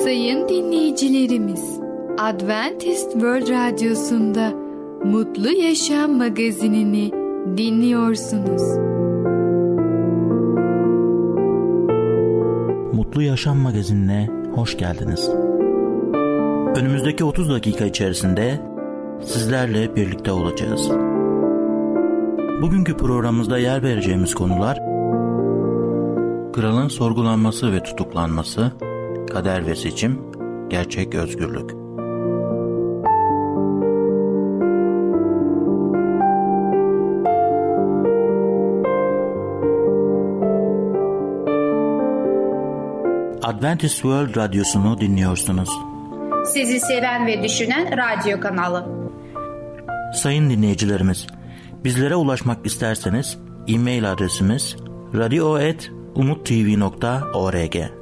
Sayın dinleyicilerimiz, Adventist World Radyosu'nda Mutlu Yaşam magazinini dinliyorsunuz. Mutlu Yaşam magazinine hoş geldiniz. Önümüzdeki 30 dakika içerisinde sizlerle birlikte olacağız. Bugünkü programımızda yer vereceğimiz konular Kralın sorgulanması ve tutuklanması, kader ve seçim, gerçek özgürlük. Adventist World Radyosu'nu dinliyorsunuz. Sizi seven ve düşünen radyo kanalı. Sayın dinleyicilerimiz, bizlere ulaşmak isterseniz e-mail adresimiz radio.umutv.org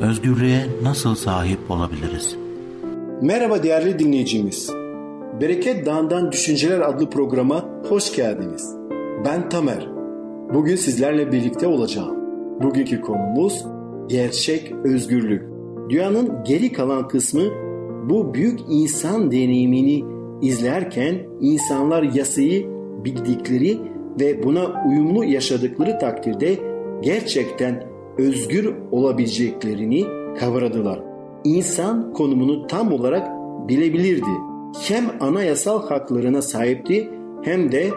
Özgürlüğe nasıl sahip olabiliriz? Merhaba değerli dinleyicimiz. Bereket Dağı'ndan Düşünceler adlı programa hoş geldiniz. Ben Tamer. Bugün sizlerle birlikte olacağım. Bugünkü konumuz gerçek özgürlük. Dünyanın geri kalan kısmı bu büyük insan deneyimini izlerken insanlar yasayı bildikleri ve buna uyumlu yaşadıkları takdirde gerçekten özgür olabileceklerini kavradılar. İnsan konumunu tam olarak bilebilirdi. Hem anayasal haklarına sahipti hem de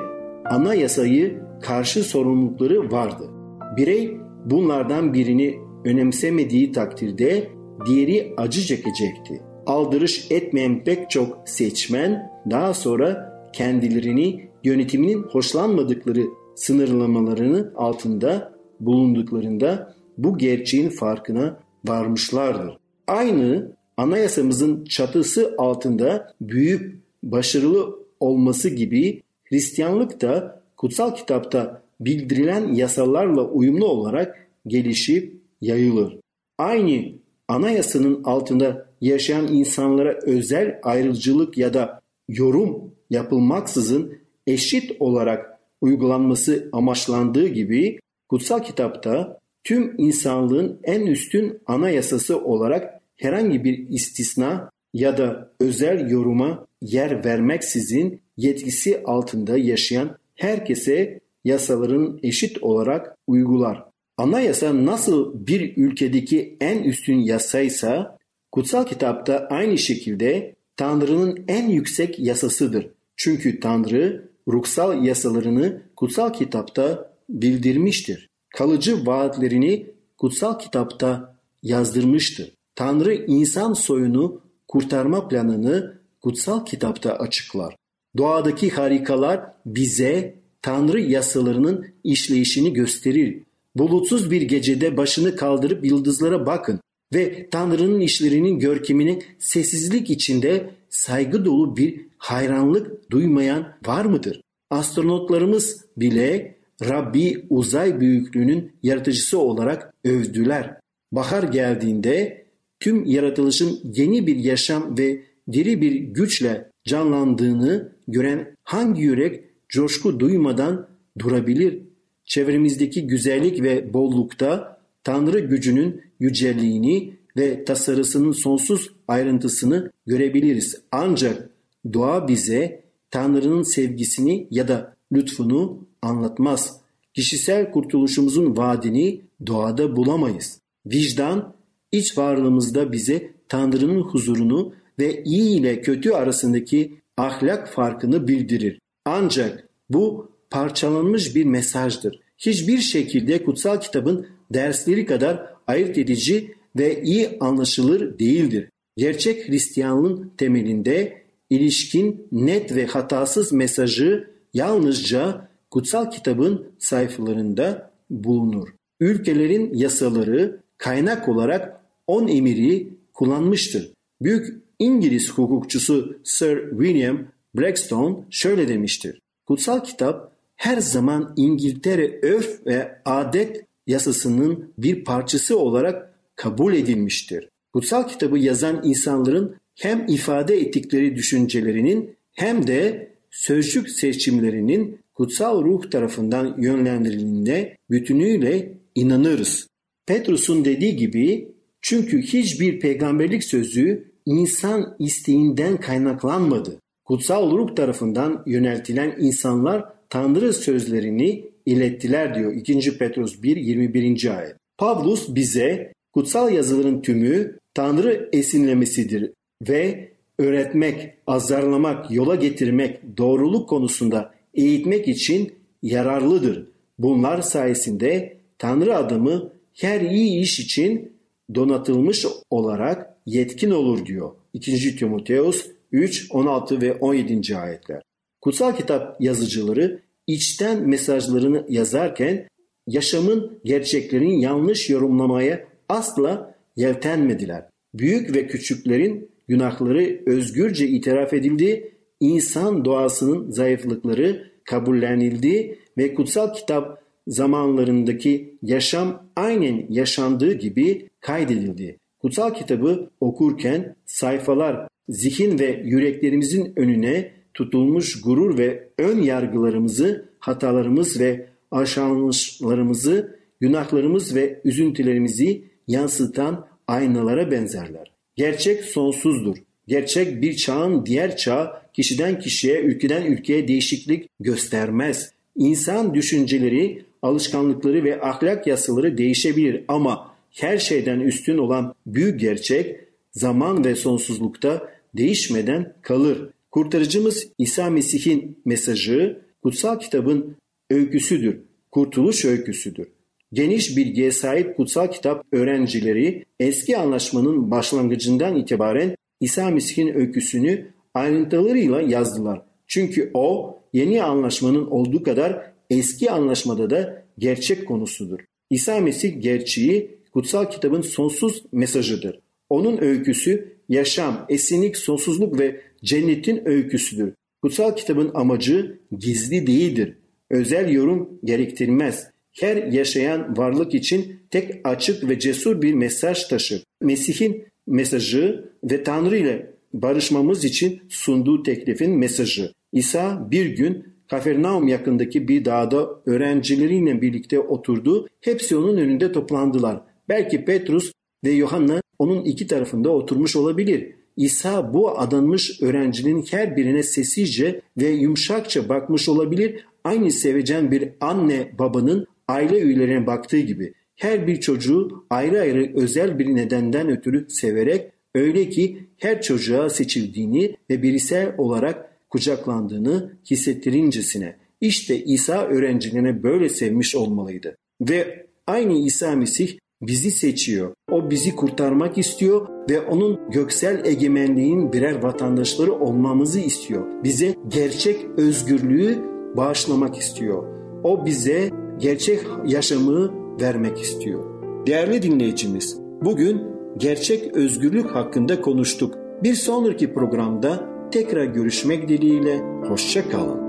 anayasayı karşı sorumlulukları vardı. Birey bunlardan birini önemsemediği takdirde diğeri acı çekecekti. Aldırış etmeyen pek çok seçmen daha sonra kendilerini yönetiminin hoşlanmadıkları sınırlamalarını altında bulunduklarında bu gerçeğin farkına varmışlardır. Aynı anayasamızın çatısı altında büyük başarılı olması gibi Hristiyanlık da kutsal kitapta bildirilen yasalarla uyumlu olarak gelişip yayılır. Aynı anayasanın altında yaşayan insanlara özel ayrımcılık ya da yorum yapılmaksızın eşit olarak uygulanması amaçlandığı gibi kutsal kitapta tüm insanlığın en üstün anayasası olarak herhangi bir istisna ya da özel yoruma yer vermeksizin yetkisi altında yaşayan herkese yasaların eşit olarak uygular. Anayasa nasıl bir ülkedeki en üstün yasaysa kutsal kitapta aynı şekilde Tanrı'nın en yüksek yasasıdır. Çünkü Tanrı ruhsal yasalarını kutsal kitapta bildirmiştir. Kalıcı vaatlerini kutsal kitapta yazdırmıştır. Tanrı insan soyunu kurtarma planını kutsal kitapta açıklar. Doğadaki harikalar bize Tanrı yasalarının işleyişini gösterir. Bulutsuz bir gecede başını kaldırıp yıldızlara bakın ve Tanrı'nın işlerinin görkemini sessizlik içinde saygı dolu bir hayranlık duymayan var mıdır? Astronotlarımız bile Rabbi uzay büyüklüğünün yaratıcısı olarak övdüler. Bahar geldiğinde tüm yaratılışın yeni bir yaşam ve diri bir güçle canlandığını gören hangi yürek coşku duymadan durabilir? Çevremizdeki güzellik ve bollukta Tanrı gücünün yücelliğini ve tasarısının sonsuz ayrıntısını görebiliriz. Ancak doğa bize Tanrı'nın sevgisini ya da lütfunu anlatmaz. Kişisel kurtuluşumuzun vaadini doğada bulamayız. Vicdan iç varlığımızda bize Tanrı'nın huzurunu ve iyi ile kötü arasındaki ahlak farkını bildirir. Ancak bu parçalanmış bir mesajdır. Hiçbir şekilde kutsal kitabın dersleri kadar ayırt edici ve iyi anlaşılır değildir. Gerçek Hristiyanlığın temelinde ilişkin net ve hatasız mesajı yalnızca kutsal kitabın sayfalarında bulunur. Ülkelerin yasaları kaynak olarak on emiri kullanmıştır. Büyük İngiliz hukukçusu Sir William Blackstone şöyle demiştir. Kutsal kitap her zaman İngiltere örf ve adet yasasının bir parçası olarak kabul edilmiştir. Kutsal kitabı yazan insanların hem ifade ettikleri düşüncelerinin hem de sözcük seçimlerinin kutsal ruh tarafından yönlendirildiğinde bütünüyle inanırız. Petrus'un dediği gibi çünkü hiçbir peygamberlik sözü insan isteğinden kaynaklanmadı. Kutsal ruh tarafından yöneltilen insanlar Tanrı sözlerini ilettiler diyor 2. Petrus 1 21. ayet. Pavlus bize kutsal yazıların tümü Tanrı esinlemesidir ve öğretmek, azarlamak, yola getirmek, doğruluk konusunda eğitmek için yararlıdır. Bunlar sayesinde Tanrı adamı her iyi iş için donatılmış olarak yetkin olur diyor. 2. Timoteus 3, 16 ve 17. ayetler. Kutsal kitap yazıcıları içten mesajlarını yazarken yaşamın gerçeklerini yanlış yorumlamaya asla yeltenmediler. Büyük ve küçüklerin günahları özgürce itiraf edildi, insan doğasının zayıflıkları kabullenildi ve kutsal kitap zamanlarındaki yaşam aynen yaşandığı gibi kaydedildi. Kutsal kitabı okurken sayfalar zihin ve yüreklerimizin önüne tutulmuş gurur ve ön yargılarımızı, hatalarımız ve aşağılanışlarımızı, günahlarımız ve üzüntülerimizi yansıtan aynalara benzerler. Gerçek sonsuzdur. Gerçek bir çağın diğer çağ kişiden kişiye, ülkeden ülkeye değişiklik göstermez. İnsan düşünceleri, alışkanlıkları ve ahlak yasaları değişebilir ama her şeyden üstün olan büyük gerçek zaman ve sonsuzlukta değişmeden kalır. Kurtarıcımız İsa Mesih'in mesajı kutsal kitabın öyküsüdür. Kurtuluş öyküsüdür. Geniş bilgiye sahip kutsal kitap öğrencileri eski anlaşmanın başlangıcından itibaren İsa Mesih'in öyküsünü ayrıntılarıyla yazdılar. Çünkü o yeni anlaşmanın olduğu kadar eski anlaşmada da gerçek konusudur. İsa Mesih gerçeği kutsal kitabın sonsuz mesajıdır. Onun öyküsü yaşam, esinlik, sonsuzluk ve cennetin öyküsüdür. Kutsal kitabın amacı gizli değildir. Özel yorum gerektirmez. Her yaşayan varlık için tek açık ve cesur bir mesaj taşır. Mesih'in mesajı ve Tanrı ile barışmamız için sunduğu teklifin mesajı. İsa bir gün Kafernaum yakındaki bir dağda öğrencileriyle birlikte oturdu. Hepsi onun önünde toplandılar. Belki Petrus ve Yohanna onun iki tarafında oturmuş olabilir. İsa bu adanmış öğrencinin her birine sessizce ve yumuşakça bakmış olabilir. Aynı sevecen bir anne babanın aile üyelerine baktığı gibi. Her bir çocuğu ayrı ayrı özel bir nedenden ötürü severek öyle ki her çocuğa seçildiğini ve birisel olarak kucaklandığını hissettirincesine. İşte İsa öğrencilerine böyle sevmiş olmalıydı. Ve aynı İsa Mesih bizi seçiyor. O bizi kurtarmak istiyor ve onun göksel egemenliğin birer vatandaşları olmamızı istiyor. Bize gerçek özgürlüğü bağışlamak istiyor. O bize gerçek yaşamı vermek istiyor. Değerli dinleyicimiz, bugün gerçek özgürlük hakkında konuştuk. Bir sonraki programda tekrar görüşmek dileğiyle hoşça kalın.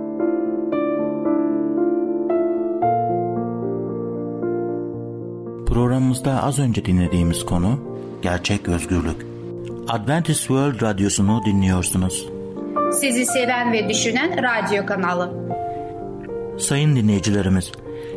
Programımızda az önce dinlediğimiz konu gerçek özgürlük. Adventist World Radyosu'nu dinliyorsunuz. Sizi seven ve düşünen radyo kanalı. Sayın dinleyicilerimiz,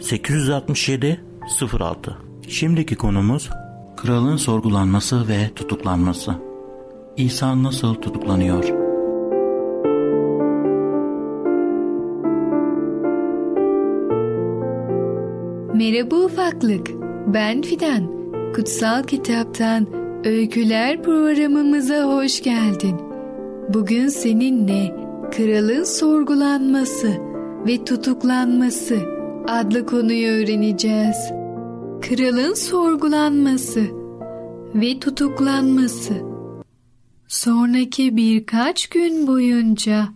867 06 Şimdiki konumuz kralın sorgulanması ve tutuklanması. İsa nasıl tutuklanıyor? Merhaba ufaklık. Ben Fidan. Kutsal kitaptan Öyküler programımıza hoş geldin. Bugün seninle kralın sorgulanması ve tutuklanması adlı konuyu öğreneceğiz. Kralın sorgulanması ve tutuklanması. Sonraki birkaç gün boyunca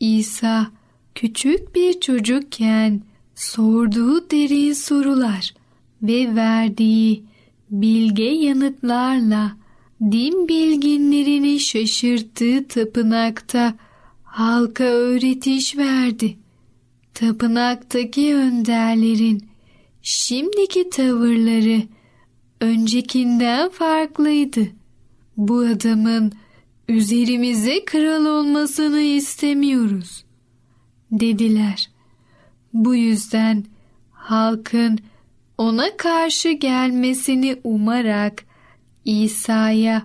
İsa küçük bir çocukken sorduğu derin sorular ve verdiği bilge yanıtlarla din bilginlerini şaşırttığı tapınakta halka öğretiş verdi. Tapınaktaki önderlerin şimdiki tavırları öncekinden farklıydı. Bu adamın üzerimize kral olmasını istemiyoruz dediler. Bu yüzden halkın ona karşı gelmesini umarak İsa'ya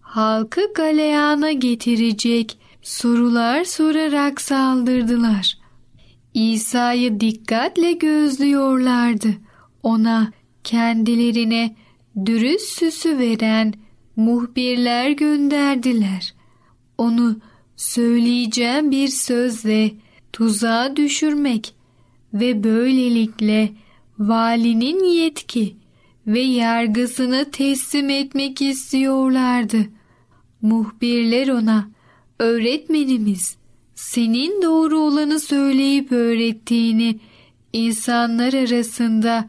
halkı galeyana getirecek sorular sorarak saldırdılar. İsa'yı dikkatle gözlüyorlardı. Ona kendilerine dürüst süsü veren muhbirler gönderdiler. Onu söyleyeceğim bir sözle tuzağa düşürmek ve böylelikle valinin yetki ve yargısını teslim etmek istiyorlardı. Muhbirler ona öğretmenimiz senin doğru olanı söyleyip öğrettiğini insanlar arasında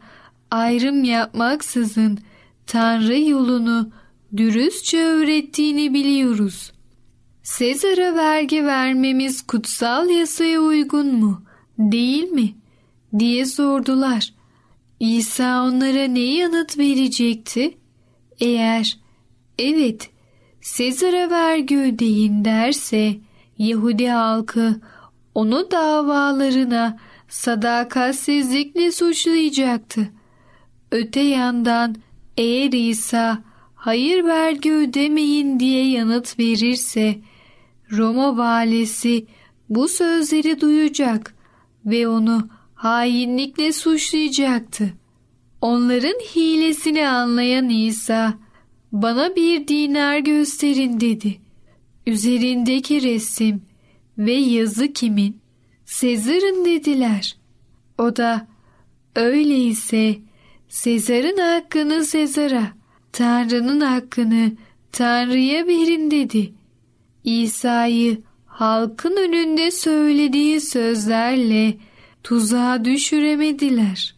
ayrım yapmaksızın Tanrı yolunu dürüstçe öğrettiğini biliyoruz. Sezar'a vergi vermemiz kutsal yasaya uygun mu, değil mi? diye sordular. İsa onlara ne yanıt verecekti? Eğer evet Sezar'a vergi ödeyin derse Yahudi halkı onu davalarına sadakatsizlikle suçlayacaktı. Öte yandan eğer İsa hayır vergi ödemeyin diye yanıt verirse Roma valisi bu sözleri duyacak ve onu hainlikle suçlayacaktı. Onların hilesini anlayan İsa, bana bir dinar gösterin dedi. Üzerindeki resim ve yazı kimin? Sezar'ın dediler. O da, öyleyse Sezar'ın hakkını Sezar'a, Tanrı'nın hakkını Tanrı'ya verin dedi. İsa'yı halkın önünde söylediği sözlerle tuzağa düşüremediler.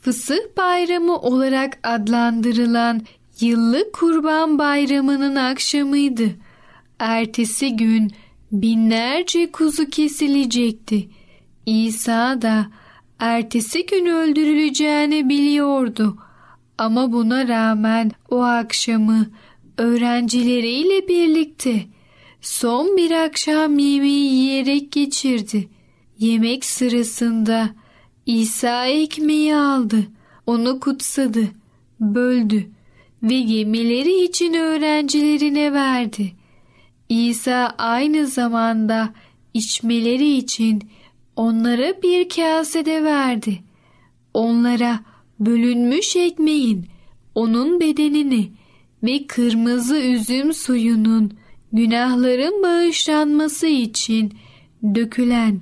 Fısıh bayramı olarak adlandırılan yıllık kurban bayramının akşamıydı. Ertesi gün binlerce kuzu kesilecekti. İsa da ertesi gün öldürüleceğini biliyordu. Ama buna rağmen o akşamı öğrencileriyle birlikte son bir akşam yemeği yiyerek geçirdi. Yemek sırasında İsa ekmeği aldı, onu kutsadı, böldü ve yemeleri için öğrencilerine verdi. İsa aynı zamanda içmeleri için onlara bir kasede verdi. Onlara bölünmüş ekmeğin, onun bedenini ve kırmızı üzüm suyunun günahların bağışlanması için dökülen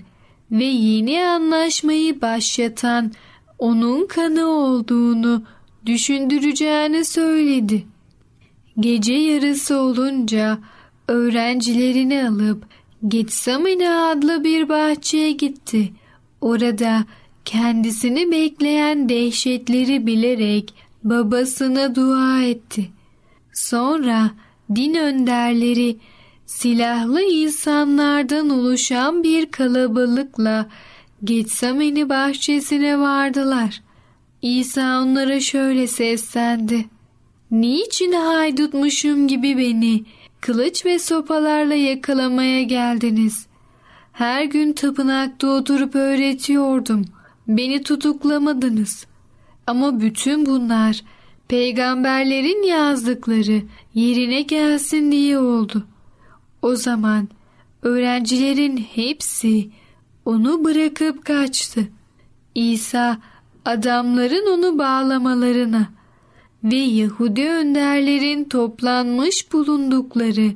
ve yeni anlaşmayı başlatan onun kanı olduğunu düşündüreceğini söyledi. Gece yarısı olunca öğrencilerini alıp Getsemane adlı bir bahçeye gitti. Orada kendisini bekleyen dehşetleri bilerek babasına dua etti. Sonra din önderleri silahlı insanlardan oluşan bir kalabalıkla Getsemani bahçesine vardılar. İsa onlara şöyle seslendi. Niçin haydutmuşum gibi beni kılıç ve sopalarla yakalamaya geldiniz? Her gün tapınakta oturup öğretiyordum. Beni tutuklamadınız. Ama bütün bunlar peygamberlerin yazdıkları yerine gelsin diye oldu. O zaman öğrencilerin hepsi onu bırakıp kaçtı. İsa adamların onu bağlamalarına ve Yahudi önderlerin toplanmış bulundukları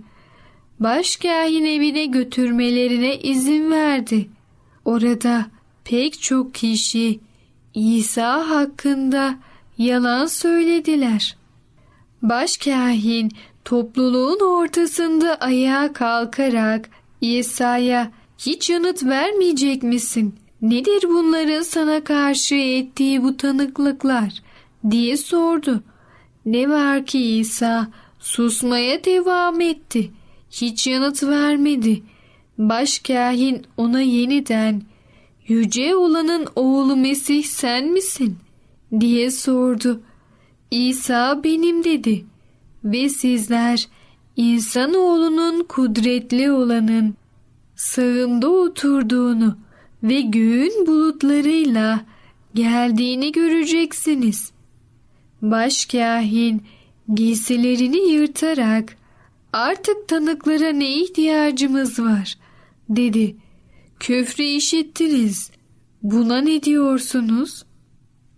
başkahin evine götürmelerine izin verdi. Orada pek çok kişi İsa hakkında yalan söylediler. Başkahin topluluğun ortasında ayağa kalkarak İsa'ya hiç yanıt vermeyecek misin? Nedir bunların sana karşı ettiği bu tanıklıklar? diye sordu. Ne var ki İsa susmaya devam etti. Hiç yanıt vermedi. Başkahin ona yeniden Yüce olanın oğlu Mesih sen misin? diye sordu. İsa benim dedi. Ve sizler insanoğlunun kudretli olanın sağında oturduğunu ve göğün bulutlarıyla geldiğini göreceksiniz. Başkahin giysilerini yırtarak artık tanıklara ne ihtiyacımız var dedi. Küfrü işittiniz. Buna ne diyorsunuz?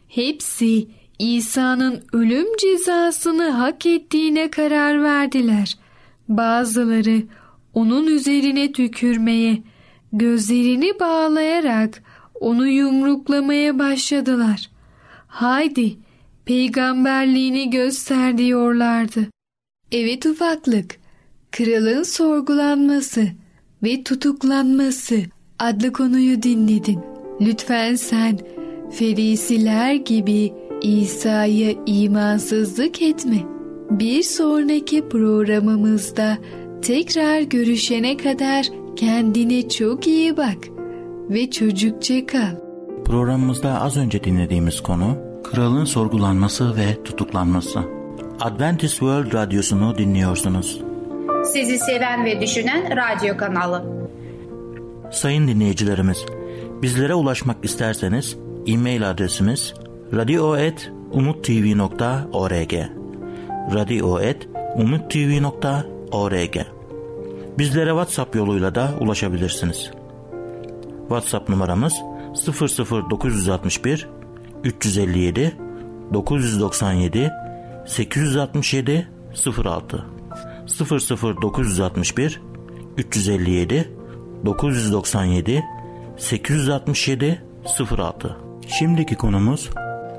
Hepsi İsa'nın ölüm cezasını hak ettiğine karar verdiler. Bazıları onun üzerine tükürmeye, gözlerini bağlayarak onu yumruklamaya başladılar. Haydi peygamberliğini göster diyorlardı. Evet ufaklık, kralın sorgulanması ve tutuklanması adlı konuyu dinledin. Lütfen sen ferisiler gibi İsa'ya imansızlık etme. Bir sonraki programımızda tekrar görüşene kadar kendine çok iyi bak ve çocukça kal. Programımızda az önce dinlediğimiz konu kralın sorgulanması ve tutuklanması. Adventist World Radyosu'nu dinliyorsunuz. Sizi seven ve düşünen radyo kanalı. Sayın dinleyicilerimiz, bizlere ulaşmak isterseniz e-mail adresimiz radio.umutv.org radio.umutv.org Bizlere WhatsApp yoluyla da ulaşabilirsiniz. WhatsApp numaramız 00961 357 997 867 06 00961 357 997 867 06 Şimdiki konumuz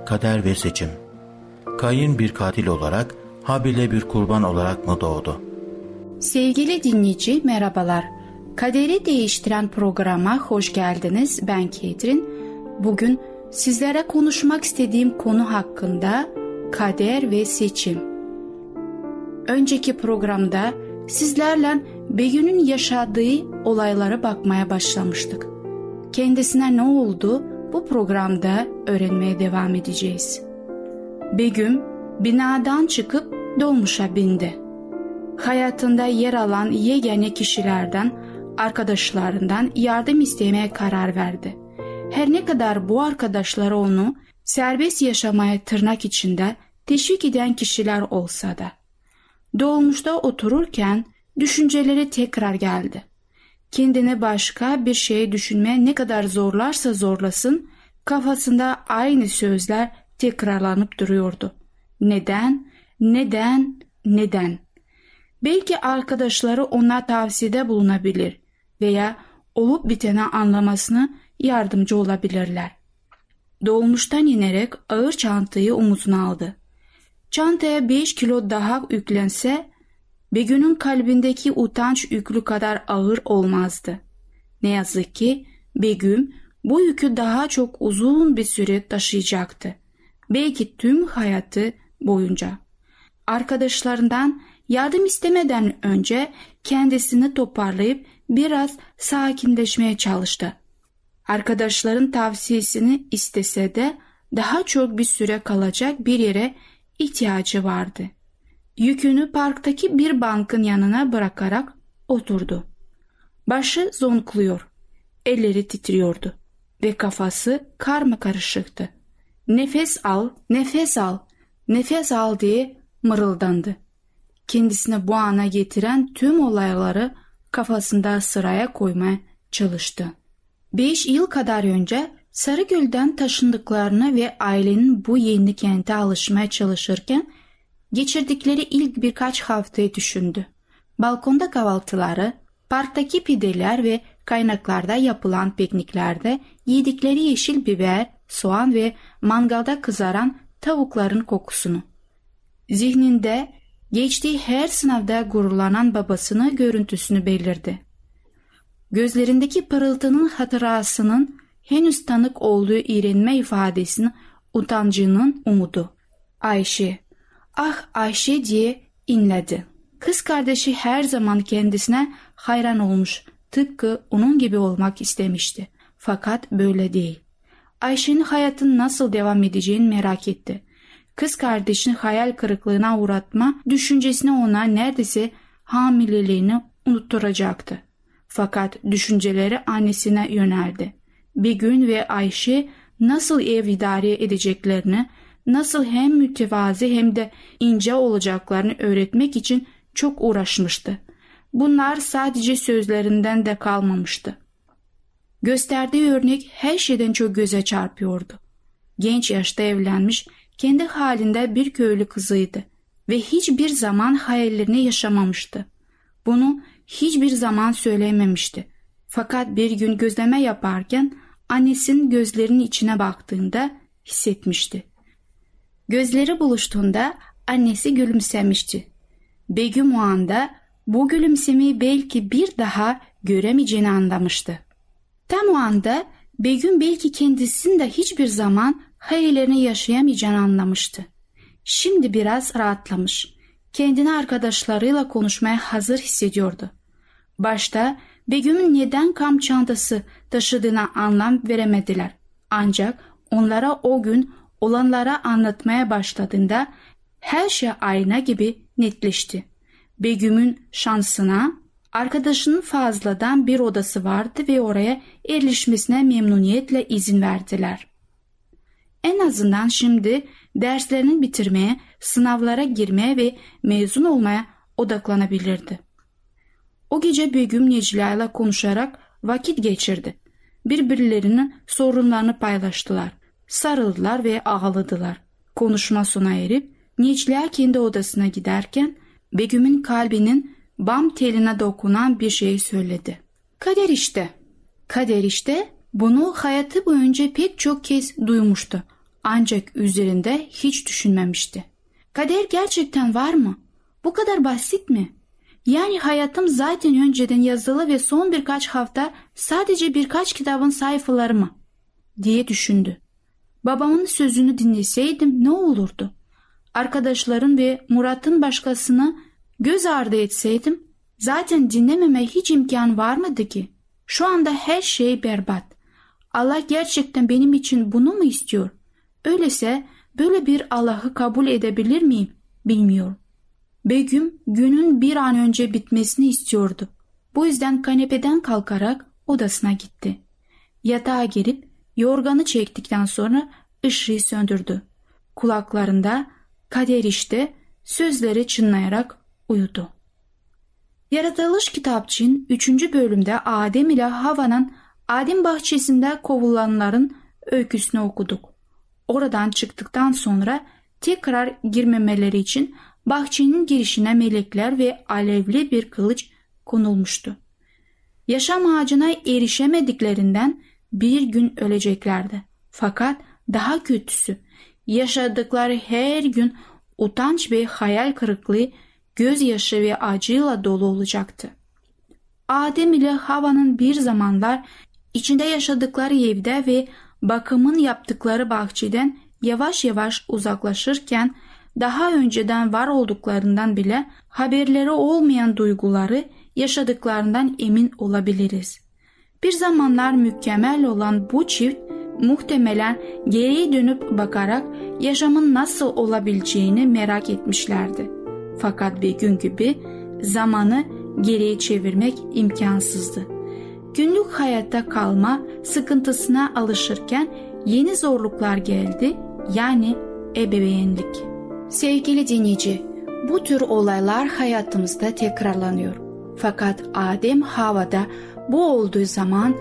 kader ve seçim. Kayın bir katil olarak, Habil'e bir kurban olarak mı doğdu? Sevgili dinleyici merhabalar. Kaderi değiştiren programa hoş geldiniz. Ben Ketrin. Bugün sizlere konuşmak istediğim konu hakkında kader ve seçim. Önceki programda sizlerle Begüm'ün yaşadığı olaylara bakmaya başlamıştık. Kendisine ne oldu bu programda öğrenmeye devam edeceğiz. Begüm binadan çıkıp dolmuşa bindi. Hayatında yer alan yegane kişilerden, arkadaşlarından yardım istemeye karar verdi. Her ne kadar bu arkadaşları onu serbest yaşamaya tırnak içinde teşvik eden kişiler olsa da. Dolmuşta otururken düşünceleri tekrar geldi. Kendine başka bir şey düşünmeye ne kadar zorlarsa zorlasın kafasında aynı sözler tekrarlanıp duruyordu. Neden, neden, neden? Belki arkadaşları ona tavsiyede bulunabilir veya olup biteni anlamasını yardımcı olabilirler. Dolmuştan inerek ağır çantayı omuzuna aldı. Çantaya 5 kilo daha yüklense Begüm'ün kalbindeki utanç yüklü kadar ağır olmazdı. Ne yazık ki Begüm bu yükü daha çok uzun bir süre taşıyacaktı. Belki tüm hayatı boyunca. Arkadaşlarından yardım istemeden önce kendisini toparlayıp biraz sakinleşmeye çalıştı. Arkadaşların tavsiyesini istese de daha çok bir süre kalacak bir yere ihtiyacı vardı. Yükünü parktaki bir bankın yanına bırakarak oturdu. Başı zonkluyor, elleri titriyordu ve kafası karma karışıktı. Nefes al, nefes al, nefes al diye mırıldandı. Kendisine bu ana getiren tüm olayları kafasında sıraya koymaya çalıştı. Beş yıl kadar önce Sarıgöl'den taşındıklarını ve ailenin bu yeni kente alışmaya çalışırken geçirdikleri ilk birkaç haftayı düşündü. Balkonda kahvaltıları, parktaki pideler ve kaynaklarda yapılan pikniklerde yedikleri yeşil biber, soğan ve mangalda kızaran tavukların kokusunu. Zihninde geçtiği her sınavda gururlanan babasını görüntüsünü belirdi. Gözlerindeki pırıltının hatırasının henüz tanık olduğu iğrenme ifadesinin utancının umudu. Ayşe, ah Ayşe diye inledi. Kız kardeşi her zaman kendisine hayran olmuş, tıpkı onun gibi olmak istemişti. Fakat böyle değil. Ayşe'nin hayatın nasıl devam edeceğini merak etti. Kız kardeşini hayal kırıklığına uğratma düşüncesine ona neredeyse hamileliğini unutturacaktı. Fakat düşünceleri annesine yöneldi. Bir gün ve Ayşe nasıl ev idare edeceklerini, nasıl hem mütevazi hem de ince olacaklarını öğretmek için çok uğraşmıştı. Bunlar sadece sözlerinden de kalmamıştı. Gösterdiği örnek her şeyden çok göze çarpıyordu. Genç yaşta evlenmiş, kendi halinde bir köylü kızıydı ve hiçbir zaman hayallerini yaşamamıştı. Bunu hiçbir zaman söylememişti. Fakat bir gün gözleme yaparken annesinin gözlerinin içine baktığında hissetmişti. Gözleri buluştuğunda annesi gülümsemişti. Begüm o anda bu gülümsemeyi belki bir daha göremeyeceğini anlamıştı. Tam o anda Begüm belki kendisinin de hiçbir zaman hayallerini yaşayamayacağını anlamıştı. Şimdi biraz rahatlamış. Kendini arkadaşlarıyla konuşmaya hazır hissediyordu. Başta Begüm'ün neden kamp çantası taşıdığına anlam veremediler. Ancak onlara o gün olanlara anlatmaya başladığında her şey ayna gibi netleşti. Begüm'ün şansına arkadaşının fazladan bir odası vardı ve oraya erişmesine memnuniyetle izin verdiler. En azından şimdi derslerini bitirmeye, sınavlara girmeye ve mezun olmaya odaklanabilirdi. O gece Begüm Necla ile konuşarak vakit geçirdi. Birbirlerinin sorunlarını paylaştılar. Sarıldılar ve ağladılar. Konuşma sona erip Necla kendi odasına giderken Begüm'ün kalbinin bam teline dokunan bir şey söyledi. Kader işte. Kader işte bunu hayatı boyunca pek çok kez duymuştu. Ancak üzerinde hiç düşünmemişti. Kader gerçekten var mı? Bu kadar basit mi? Yani hayatım zaten önceden yazılı ve son birkaç hafta sadece birkaç kitabın sayfaları mı? diye düşündü. Babamın sözünü dinleseydim ne olurdu? Arkadaşların ve Murat'ın başkasını göz ardı etseydim zaten dinlememe hiç imkan var mıydı ki? Şu anda her şey berbat. Allah gerçekten benim için bunu mu istiyor? Öyleyse böyle bir Allah'ı kabul edebilir miyim? Bilmiyorum. Begüm günün bir an önce bitmesini istiyordu. Bu yüzden kanepeden kalkarak odasına gitti. Yatağa girip yorganı çektikten sonra ışığı söndürdü. Kulaklarında kader işte sözleri çınlayarak uyudu. Yaratılış kitapçın 3. bölümde Adem ile Hava'nın Adem bahçesinde kovulanların öyküsünü okuduk. Oradan çıktıktan sonra tekrar girmemeleri için bahçenin girişine melekler ve alevli bir kılıç konulmuştu. Yaşam ağacına erişemediklerinden bir gün öleceklerdi. Fakat daha kötüsü yaşadıkları her gün utanç ve hayal kırıklığı, gözyaşı ve acıyla dolu olacaktı. Adem ile Hava'nın bir zamanlar içinde yaşadıkları evde ve bakımın yaptıkları bahçeden yavaş yavaş uzaklaşırken daha önceden var olduklarından bile haberleri olmayan duyguları yaşadıklarından emin olabiliriz. Bir zamanlar mükemmel olan bu çift muhtemelen geriye dönüp bakarak yaşamın nasıl olabileceğini merak etmişlerdi. Fakat bir gün gibi zamanı geriye çevirmek imkansızdı. Günlük hayatta kalma sıkıntısına alışırken yeni zorluklar geldi yani ebeveynlik. Sevgili dinleyici, bu tür olaylar hayatımızda tekrarlanıyor. Fakat Adem Hava'da bu olduğu zaman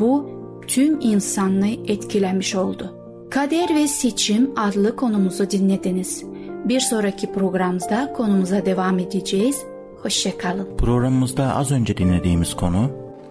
bu tüm insanlığı etkilemiş oldu. Kader ve Seçim adlı konumuzu dinlediniz. Bir sonraki programımızda konumuza devam edeceğiz. Hoşçakalın. Programımızda az önce dinlediğimiz konu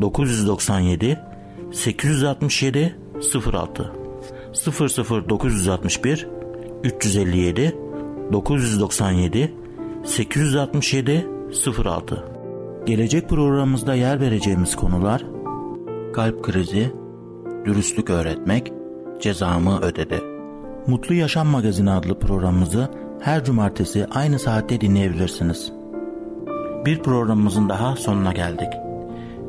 997 867 06 00961 357 997 867 06 Gelecek programımızda yer vereceğimiz konular kalp krizi, dürüstlük öğretmek, cezamı ödedi. Mutlu Yaşam Magazini adlı programımızı her cumartesi aynı saatte dinleyebilirsiniz. Bir programımızın daha sonuna geldik.